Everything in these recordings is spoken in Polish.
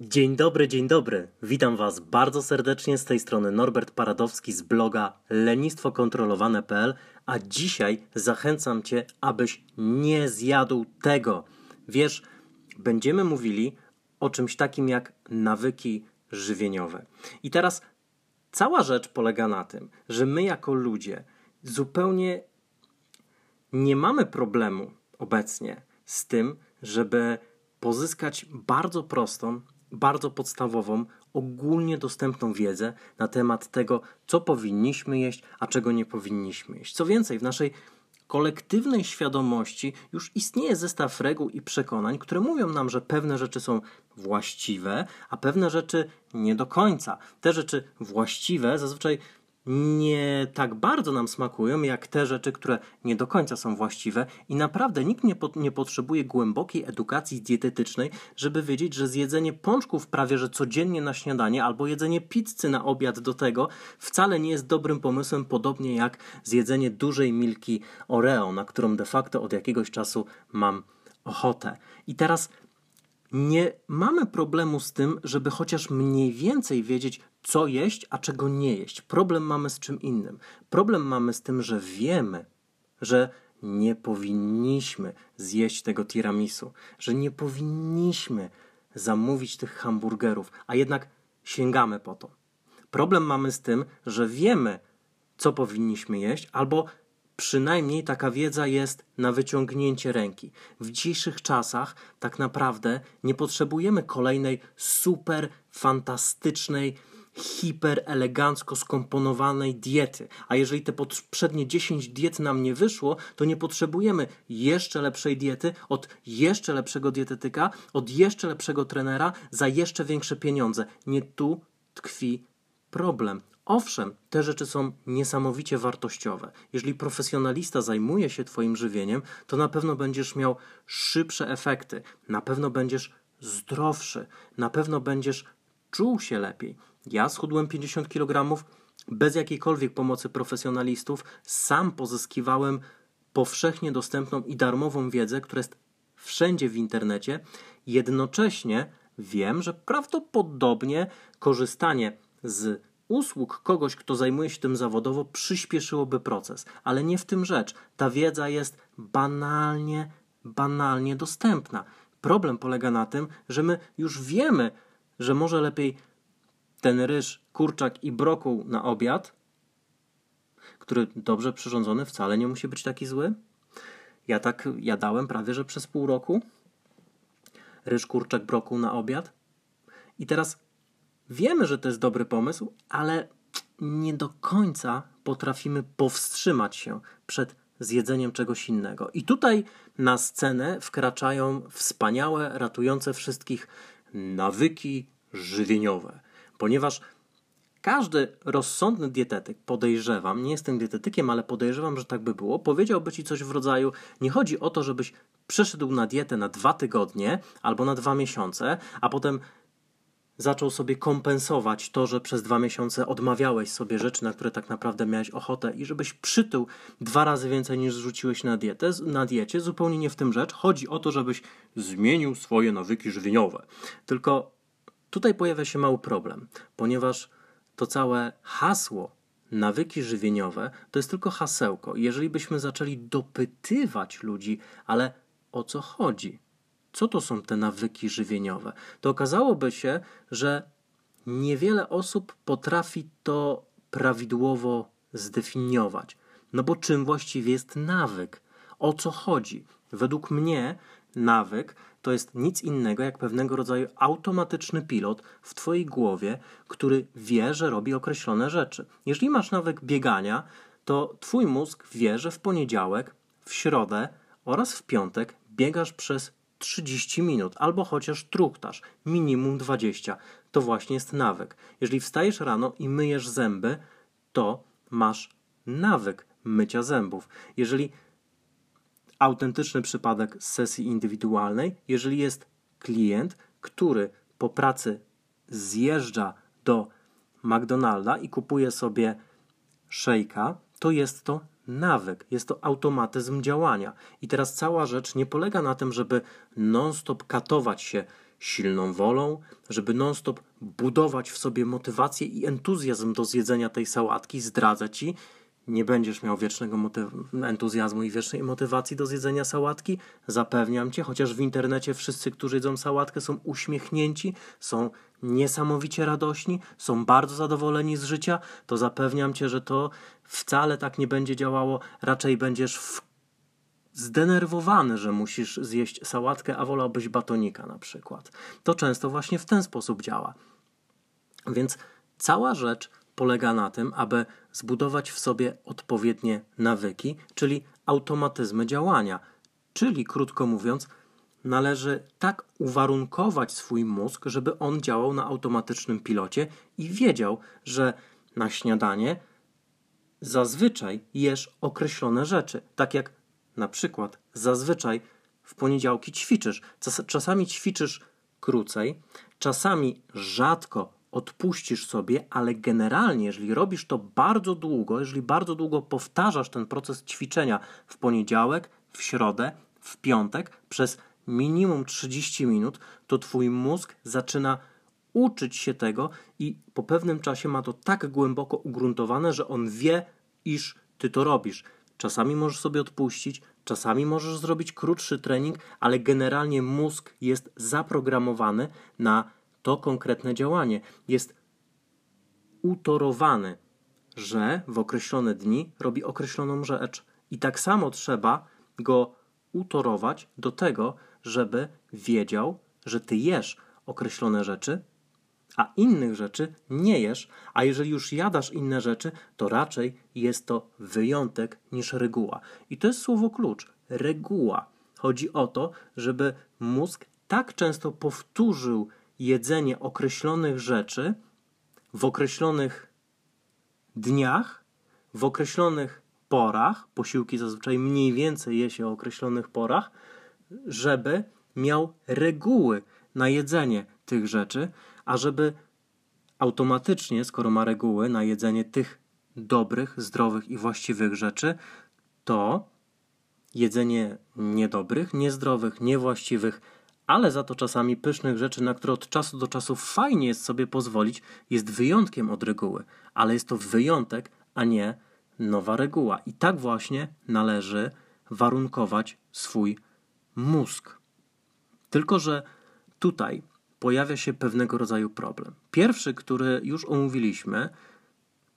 Dzień dobry, dzień dobry. Witam Was bardzo serdecznie z tej strony Norbert Paradowski z bloga lenistwokontrolowane.pl, a dzisiaj zachęcam Cię, abyś nie zjadł tego. Wiesz, będziemy mówili o czymś takim jak nawyki żywieniowe. I teraz cała rzecz polega na tym, że my jako ludzie zupełnie nie mamy problemu obecnie z tym, żeby pozyskać bardzo prostą, bardzo podstawową, ogólnie dostępną wiedzę na temat tego, co powinniśmy jeść, a czego nie powinniśmy jeść. Co więcej, w naszej kolektywnej świadomości już istnieje zestaw reguł i przekonań, które mówią nam, że pewne rzeczy są właściwe, a pewne rzeczy nie do końca. Te rzeczy właściwe zazwyczaj nie tak bardzo nam smakują, jak te rzeczy, które nie do końca są właściwe i naprawdę nikt nie, po, nie potrzebuje głębokiej edukacji dietetycznej, żeby wiedzieć, że zjedzenie pączków prawie że codziennie na śniadanie albo jedzenie pizzy na obiad do tego wcale nie jest dobrym pomysłem, podobnie jak zjedzenie dużej milki Oreo, na którą de facto od jakiegoś czasu mam ochotę. I teraz nie mamy problemu z tym, żeby chociaż mniej więcej wiedzieć, co jeść, a czego nie jeść. Problem mamy z czym innym. Problem mamy z tym, że wiemy, że nie powinniśmy zjeść tego tiramisu, że nie powinniśmy zamówić tych hamburgerów, a jednak sięgamy po to. Problem mamy z tym, że wiemy, co powinniśmy jeść, albo przynajmniej taka wiedza jest na wyciągnięcie ręki. W dzisiejszych czasach tak naprawdę nie potrzebujemy kolejnej super fantastycznej, hiper elegancko skomponowanej diety. A jeżeli te poprzednie 10 diet nam nie wyszło, to nie potrzebujemy jeszcze lepszej diety od jeszcze lepszego dietetyka, od jeszcze lepszego trenera za jeszcze większe pieniądze. Nie tu tkwi problem. Owszem, te rzeczy są niesamowicie wartościowe. Jeżeli profesjonalista zajmuje się Twoim żywieniem, to na pewno będziesz miał szybsze efekty, na pewno będziesz zdrowszy, na pewno będziesz czuł się lepiej. Ja schudłem 50 kg bez jakiejkolwiek pomocy profesjonalistów, sam pozyskiwałem powszechnie dostępną i darmową wiedzę, która jest wszędzie w internecie. Jednocześnie wiem, że prawdopodobnie korzystanie z usług kogoś, kto zajmuje się tym zawodowo, przyspieszyłoby proces. Ale nie w tym rzecz. Ta wiedza jest banalnie, banalnie dostępna. Problem polega na tym, że my już wiemy, że może lepiej ten ryż, kurczak i brokuł na obiad, który dobrze przyrządzony wcale nie musi być taki zły. Ja tak jadałem prawie że przez pół roku. Ryż, kurczak, brokuł na obiad. I teraz wiemy, że to jest dobry pomysł, ale nie do końca potrafimy powstrzymać się przed zjedzeniem czegoś innego. I tutaj na scenę wkraczają wspaniałe, ratujące wszystkich nawyki żywieniowe ponieważ każdy rozsądny dietetyk, podejrzewam, nie jestem dietetykiem, ale podejrzewam, że tak by było, powiedziałby ci coś w rodzaju: Nie chodzi o to, żebyś przeszedł na dietę na dwa tygodnie albo na dwa miesiące, a potem zaczął sobie kompensować to, że przez dwa miesiące odmawiałeś sobie rzeczy, na które tak naprawdę miałeś ochotę i żebyś przytył dwa razy więcej niż zrzuciłeś na, dietę, na diecie. Zupełnie nie w tym rzecz. Chodzi o to, żebyś zmienił swoje nawyki żywieniowe. Tylko Tutaj pojawia się mały problem, ponieważ to całe hasło nawyki żywieniowe to jest tylko hasełko. Jeżeli byśmy zaczęli dopytywać ludzi, ale o co chodzi? Co to są te nawyki żywieniowe? To okazałoby się, że niewiele osób potrafi to prawidłowo zdefiniować. No bo czym właściwie jest nawyk? O co chodzi? Według mnie nawyk to jest nic innego jak pewnego rodzaju automatyczny pilot w Twojej głowie, który wie, że robi określone rzeczy. Jeżeli masz nawyk biegania, to Twój mózg wie, że w poniedziałek, w środę oraz w piątek biegasz przez 30 minut, albo chociaż truchtasz, minimum 20. To właśnie jest nawyk. Jeżeli wstajesz rano i myjesz zęby, to masz nawyk mycia zębów. Jeżeli autentyczny przypadek z sesji indywidualnej, jeżeli jest klient, który po pracy zjeżdża do McDonalda i kupuje sobie szejka, to jest to nawyk, jest to automatyzm działania. I teraz cała rzecz nie polega na tym, żeby non-stop katować się silną wolą, żeby non-stop budować w sobie motywację i entuzjazm do zjedzenia tej sałatki, zdradzę ci, nie będziesz miał wiecznego entuzjazmu i wiecznej motywacji do zjedzenia sałatki, zapewniam cię, chociaż w internecie wszyscy, którzy jedzą sałatkę, są uśmiechnięci, są niesamowicie radośni, są bardzo zadowoleni z życia, to zapewniam cię, że to wcale tak nie będzie działało, raczej będziesz w zdenerwowany, że musisz zjeść sałatkę, a wolałbyś batonika na przykład. To często właśnie w ten sposób działa. Więc cała rzecz polega na tym, aby zbudować w sobie odpowiednie nawyki, czyli automatyzmy działania. Czyli, krótko mówiąc, należy tak uwarunkować swój mózg, żeby on działał na automatycznym pilocie i wiedział, że na śniadanie zazwyczaj jesz określone rzeczy, tak jak na przykład zazwyczaj w poniedziałki ćwiczysz. Czasami ćwiczysz krócej, czasami rzadko odpuścisz sobie, ale generalnie, jeżeli robisz to bardzo długo, jeżeli bardzo długo powtarzasz ten proces ćwiczenia w poniedziałek, w środę, w piątek przez minimum 30 minut, to twój mózg zaczyna uczyć się tego i po pewnym czasie ma to tak głęboko ugruntowane, że on wie, iż ty to robisz. Czasami możesz sobie odpuścić, czasami możesz zrobić krótszy trening, ale generalnie mózg jest zaprogramowany na to konkretne działanie. Jest utorowany, że w określone dni robi określoną rzecz. I tak samo trzeba go utorować do tego, żeby wiedział, że ty jesz określone rzeczy, a innych rzeczy nie jesz, a jeżeli już jadasz inne rzeczy, to raczej jest to wyjątek niż reguła. I to jest słowo klucz reguła. Chodzi o to, żeby mózg tak często powtórzył jedzenie określonych rzeczy w określonych dniach, w określonych porach, posiłki zazwyczaj mniej więcej je się o określonych porach, żeby miał reguły na jedzenie tych rzeczy, a żeby automatycznie, skoro ma reguły na jedzenie tych dobrych, zdrowych i właściwych rzeczy, to jedzenie niedobrych, niezdrowych, niewłaściwych, ale za to czasami pysznych rzeczy, na które od czasu do czasu fajnie jest sobie pozwolić, jest wyjątkiem od reguły, ale jest to wyjątek, a nie nowa reguła. I tak właśnie należy warunkować swój mózg. Tylko, że tutaj pojawia się pewnego rodzaju problem. Pierwszy, który już omówiliśmy,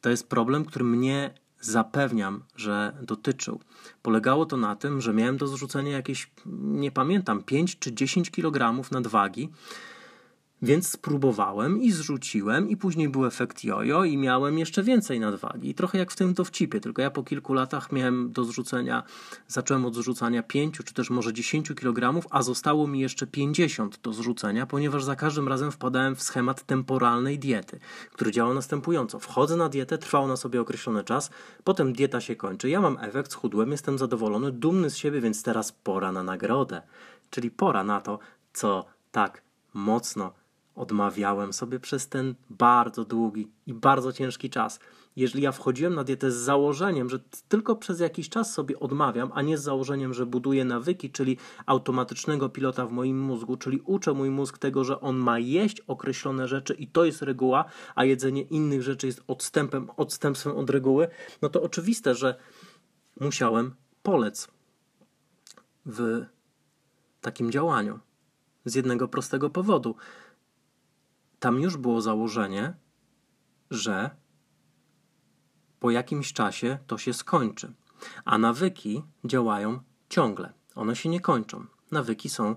to jest problem, który mnie zapewniam, że dotyczył. Polegało to na tym, że miałem do zrzucenia jakieś, nie pamiętam, 5 czy 10 kg nadwagi więc spróbowałem i zrzuciłem, i później był efekt jojo, i miałem jeszcze więcej nadwagi. I trochę jak w tym dowcipie, tylko ja po kilku latach miałem do zrzucenia, zacząłem od zrzucania 5 czy też może 10 kg, a zostało mi jeszcze 50 do zrzucenia, ponieważ za każdym razem wpadałem w schemat temporalnej diety, który działa następująco. Wchodzę na dietę, trwa ona sobie określony czas, potem dieta się kończy, ja mam efekt, schudłem, jestem zadowolony, dumny z siebie, więc teraz pora na nagrodę. Czyli pora na to, co tak mocno odmawiałem sobie przez ten bardzo długi i bardzo ciężki czas. Jeżeli ja wchodziłem na dietę z założeniem, że tylko przez jakiś czas sobie odmawiam, a nie z założeniem, że buduję nawyki, czyli automatycznego pilota w moim mózgu, czyli uczę mój mózg tego, że on ma jeść określone rzeczy i to jest reguła, a jedzenie innych rzeczy jest odstępem, odstępstwem od reguły, no to oczywiste, że musiałem polec w takim działaniu. Z jednego prostego powodu tam już było założenie, że po jakimś czasie to się skończy. A nawyki działają ciągle. One się nie kończą. Nawyki są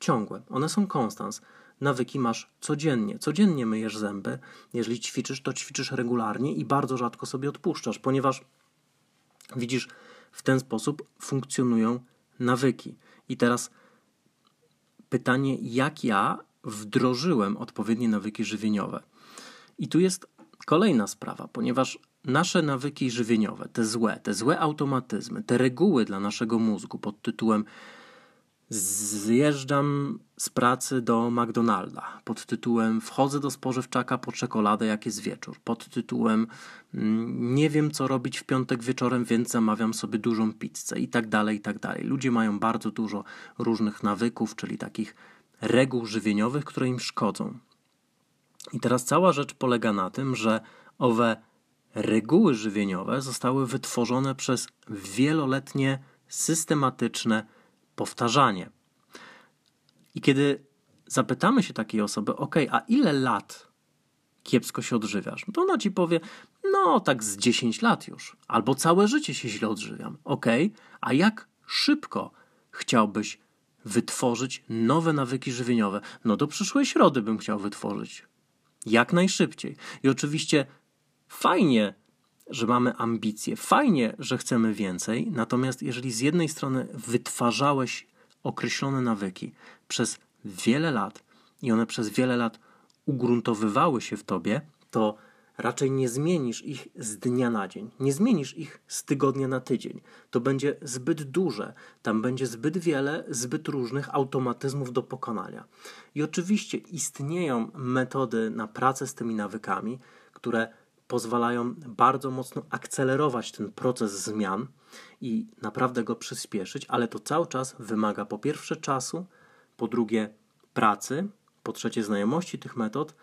ciągłe. One są konstans. Nawyki masz codziennie. Codziennie myjesz zęby. Jeżeli ćwiczysz, to ćwiczysz regularnie i bardzo rzadko sobie odpuszczasz, ponieważ widzisz, w ten sposób funkcjonują nawyki. I teraz pytanie, jak ja wdrożyłem odpowiednie nawyki żywieniowe. I tu jest kolejna sprawa, ponieważ nasze nawyki żywieniowe, te złe, te złe automatyzmy, te reguły dla naszego mózgu pod tytułem Zjeżdżam z pracy do McDonalda pod tytułem Wchodzę do spożywczaka po czekoladę, jak jest wieczór. Pod tytułem mm, Nie wiem, co robić w piątek wieczorem, więc zamawiam sobie dużą pizzę i tak dalej, i tak dalej. Ludzie mają bardzo dużo różnych nawyków, czyli takich reguł żywieniowych, które im szkodzą. I teraz cała rzecz polega na tym, że owe reguły żywieniowe zostały wytworzone przez wieloletnie, systematyczne powtarzanie. I kiedy zapytamy się takiej osoby, ok, a ile lat kiepsko się odżywiasz? To ona ci powie, no tak z 10 lat już, albo całe życie się źle odżywiam. Ok, a jak szybko chciałbyś wytworzyć nowe nawyki żywieniowe? No do przyszłej środy bym chciał wytworzyć. Jak najszybciej. I oczywiście fajnie że mamy ambicje. Fajnie, że chcemy więcej, natomiast jeżeli z jednej strony wytwarzałeś określone nawyki przez wiele lat i one przez wiele lat ugruntowywały się w tobie, to raczej nie zmienisz ich z dnia na dzień, nie zmienisz ich z tygodnia na tydzień. To będzie zbyt duże, tam będzie zbyt wiele, zbyt różnych automatyzmów do pokonania. I oczywiście istnieją metody na pracę z tymi nawykami, które pozwalają bardzo mocno akcelerować ten proces zmian i naprawdę go przyspieszyć, ale to cały czas wymaga po pierwsze czasu, po drugie pracy, po trzecie znajomości tych metod,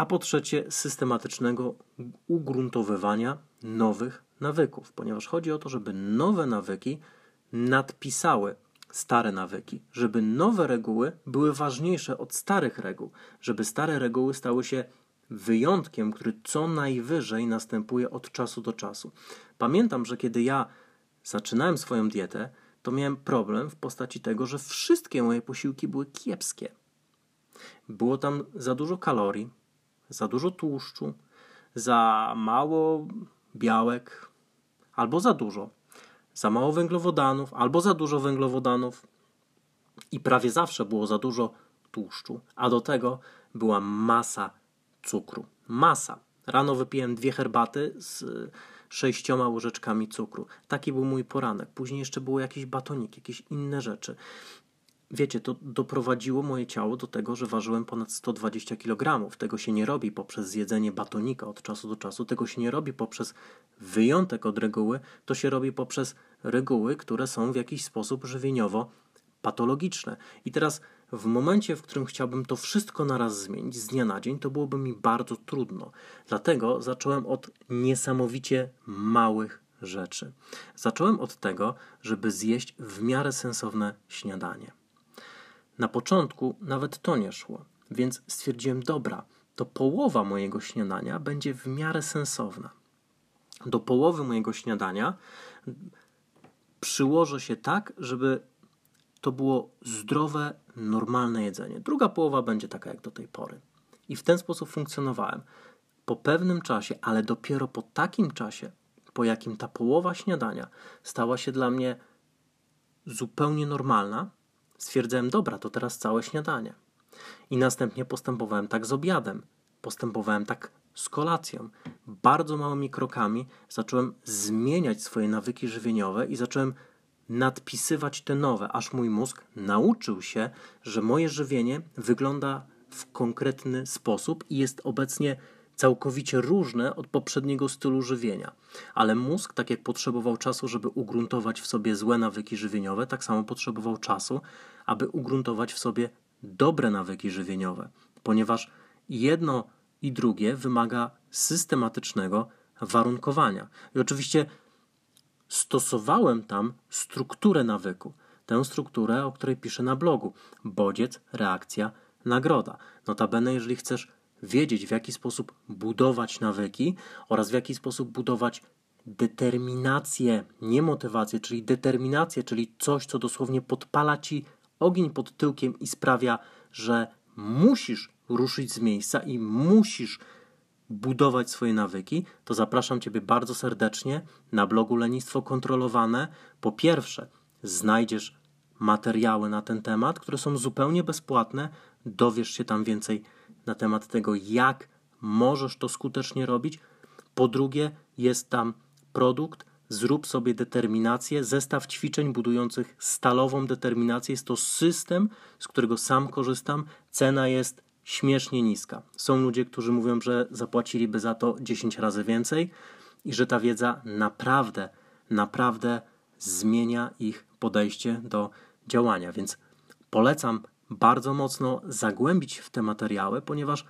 a po trzecie systematycznego ugruntowywania nowych nawyków, ponieważ chodzi o to, żeby nowe nawyki nadpisały stare nawyki, żeby nowe reguły były ważniejsze od starych reguł, żeby stare reguły stały się wyjątkiem, który co najwyżej następuje od czasu do czasu. Pamiętam, że kiedy ja zaczynałem swoją dietę, to miałem problem w postaci tego, że wszystkie moje posiłki były kiepskie. Było tam za dużo kalorii, za dużo tłuszczu, za mało białek, albo za dużo, za mało węglowodanów, albo za dużo węglowodanów. I prawie zawsze było za dużo tłuszczu, a do tego była masa cukru. Masa. Rano wypiłem dwie herbaty z sześcioma łyżeczkami cukru. Taki był mój poranek. Później jeszcze było jakieś batoniki, jakieś inne rzeczy. Wiecie, to doprowadziło moje ciało do tego, że ważyłem ponad 120 kg. Tego się nie robi poprzez zjedzenie batonika od czasu do czasu, tego się nie robi poprzez wyjątek od reguły, to się robi poprzez reguły, które są w jakiś sposób żywieniowo patologiczne. I teraz w momencie, w którym chciałbym to wszystko naraz zmienić z dnia na dzień, to byłoby mi bardzo trudno. Dlatego zacząłem od niesamowicie małych rzeczy. Zacząłem od tego, żeby zjeść w miarę sensowne śniadanie. Na początku nawet to nie szło, więc stwierdziłem: dobra, to połowa mojego śniadania będzie w miarę sensowna. Do połowy mojego śniadania przyłożę się tak, żeby to było zdrowe, normalne jedzenie. Druga połowa będzie taka jak do tej pory. I w ten sposób funkcjonowałem. Po pewnym czasie, ale dopiero po takim czasie, po jakim ta połowa śniadania stała się dla mnie zupełnie normalna, stwierdzałem, dobra, to teraz całe śniadanie. I następnie postępowałem tak z obiadem, postępowałem tak z kolacją. Bardzo małymi krokami zacząłem zmieniać swoje nawyki żywieniowe i zacząłem nadpisywać te nowe, aż mój mózg nauczył się, że moje żywienie wygląda w konkretny sposób i jest obecnie całkowicie różne od poprzedniego stylu żywienia. Ale mózg, tak jak potrzebował czasu, żeby ugruntować w sobie złe nawyki żywieniowe, tak samo potrzebował czasu, aby ugruntować w sobie dobre nawyki żywieniowe, ponieważ jedno i drugie wymaga systematycznego warunkowania. I oczywiście stosowałem tam strukturę nawyku. Tę strukturę, o której piszę na blogu. Bodziec, reakcja, nagroda. Notabene, jeżeli chcesz wiedzieć, w jaki sposób budować nawyki oraz w jaki sposób budować determinację, nie motywację, czyli determinację, czyli coś, co dosłownie podpala ci ogień pod tyłkiem i sprawia, że musisz ruszyć z miejsca i musisz budować swoje nawyki, to zapraszam Ciebie bardzo serdecznie na blogu Lenistwo Kontrolowane. Po pierwsze, znajdziesz materiały na ten temat, które są zupełnie bezpłatne. Dowiesz się tam więcej na temat tego, jak możesz to skutecznie robić. Po drugie, jest tam produkt zrób sobie determinację, zestaw ćwiczeń budujących stalową determinację. Jest to system, z którego sam korzystam. Cena jest śmiesznie niska. Są ludzie, którzy mówią, że zapłaciliby za to 10 razy więcej i że ta wiedza naprawdę, naprawdę zmienia ich podejście do działania. Więc polecam bardzo mocno zagłębić w te materiały, ponieważ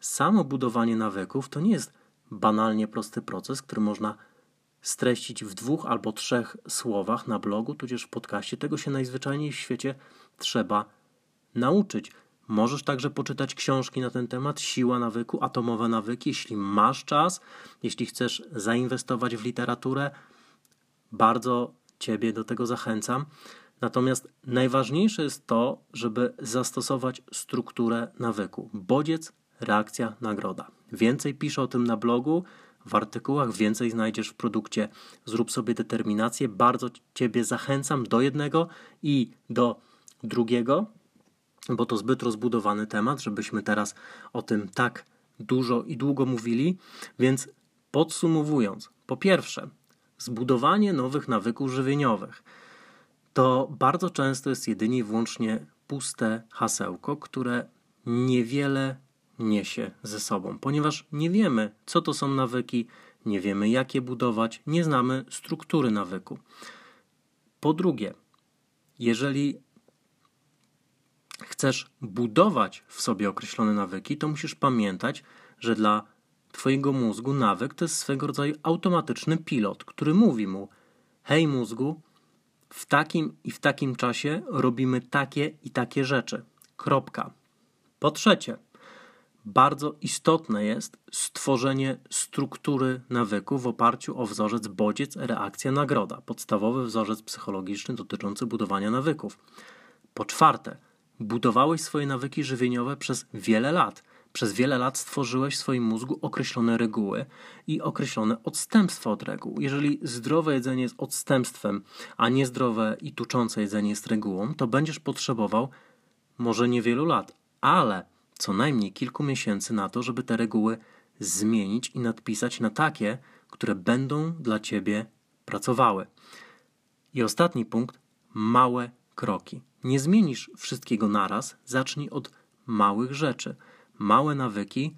samo budowanie nawyków to nie jest banalnie prosty proces, który można streścić w dwóch albo trzech słowach na blogu, tudzież w podcaście. Tego się najzwyczajniej w świecie trzeba nauczyć. Możesz także poczytać książki na ten temat, Siła nawyku, Atomowe nawyki, jeśli masz czas, jeśli chcesz zainwestować w literaturę, bardzo Ciebie do tego zachęcam. Natomiast najważniejsze jest to, żeby zastosować strukturę nawyku. Bodziec, reakcja, nagroda. Więcej piszę o tym na blogu, w artykułach, więcej znajdziesz w produkcie. Zrób sobie determinację. Bardzo Ciebie zachęcam do jednego i do drugiego, bo to zbyt rozbudowany temat, żebyśmy teraz o tym tak dużo i długo mówili. Więc podsumowując, po pierwsze, zbudowanie nowych nawyków żywieniowych to bardzo często jest jedynie i wyłącznie puste hasełko, które niewiele niesie ze sobą, ponieważ nie wiemy, co to są nawyki, nie wiemy, jak je budować, nie znamy struktury nawyku. Po drugie, jeżeli chcesz budować w sobie określone nawyki, to musisz pamiętać, że dla Twojego mózgu nawyk to jest swego rodzaju automatyczny pilot, który mówi mu: Hej, mózgu, w takim i w takim czasie robimy takie i takie rzeczy. Kropka. Po trzecie, bardzo istotne jest stworzenie struktury nawyku w oparciu o wzorzec bodziec, reakcja, nagroda. Podstawowy wzorzec psychologiczny dotyczący budowania nawyków. Po czwarte, budowałeś swoje nawyki żywieniowe przez wiele lat. Przez wiele lat stworzyłeś w swoim mózgu określone reguły i określone odstępstwa od reguł. Jeżeli zdrowe jedzenie jest odstępstwem, a niezdrowe i tuczące jedzenie jest regułą, to będziesz potrzebował może niewielu lat, ale co najmniej kilku miesięcy na to, żeby te reguły zmienić i nadpisać na takie, które będą dla ciebie pracowały. I ostatni punkt małe kroki. Nie zmienisz wszystkiego naraz, zacznij od małych rzeczy. Małe nawyki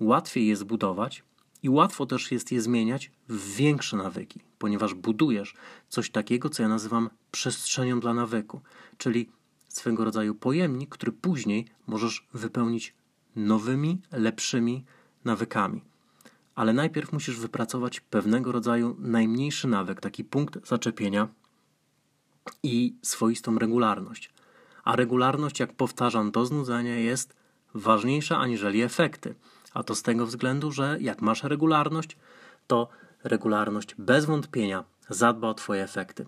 łatwiej je zbudować i łatwo też jest je zmieniać w większe nawyki, ponieważ budujesz coś takiego, co ja nazywam przestrzenią dla nawyku, czyli swego rodzaju pojemnik, który później możesz wypełnić nowymi, lepszymi nawykami. Ale najpierw musisz wypracować pewnego rodzaju najmniejszy nawyk, taki punkt zaczepienia i swoistą regularność. A regularność, jak powtarzam do znudzenia, jest ważniejsza aniżeli efekty. A to z tego względu, że jak masz regularność, to regularność bez wątpienia zadba o Twoje efekty.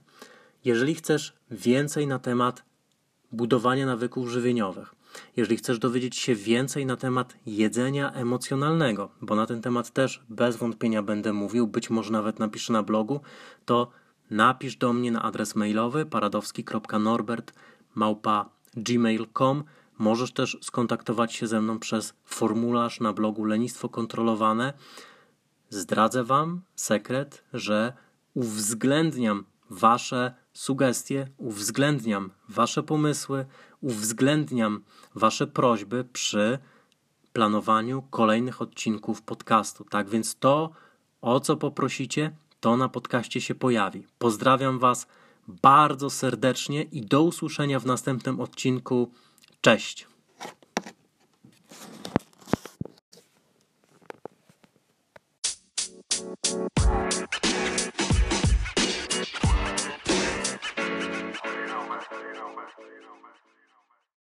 Jeżeli chcesz więcej na temat budowania nawyków żywieniowych. Jeżeli chcesz dowiedzieć się więcej na temat jedzenia emocjonalnego, bo na ten temat też bez wątpienia będę mówił, być może nawet napiszę na blogu, to napisz do mnie na adres mailowy paradowski.norbert.gmail.com Możesz też skontaktować się ze mną przez formularz na blogu Lenistwo Kontrolowane. Zdradzę Wam sekret, że uwzględniam Wasze sugestie, uwzględniam Wasze pomysły, uwzględniam Wasze prośby przy planowaniu kolejnych odcinków podcastu. Tak więc to, o co poprosicie, to na podcaście się pojawi. Pozdrawiam Was bardzo serdecznie i do usłyszenia w następnym odcinku. Cześć!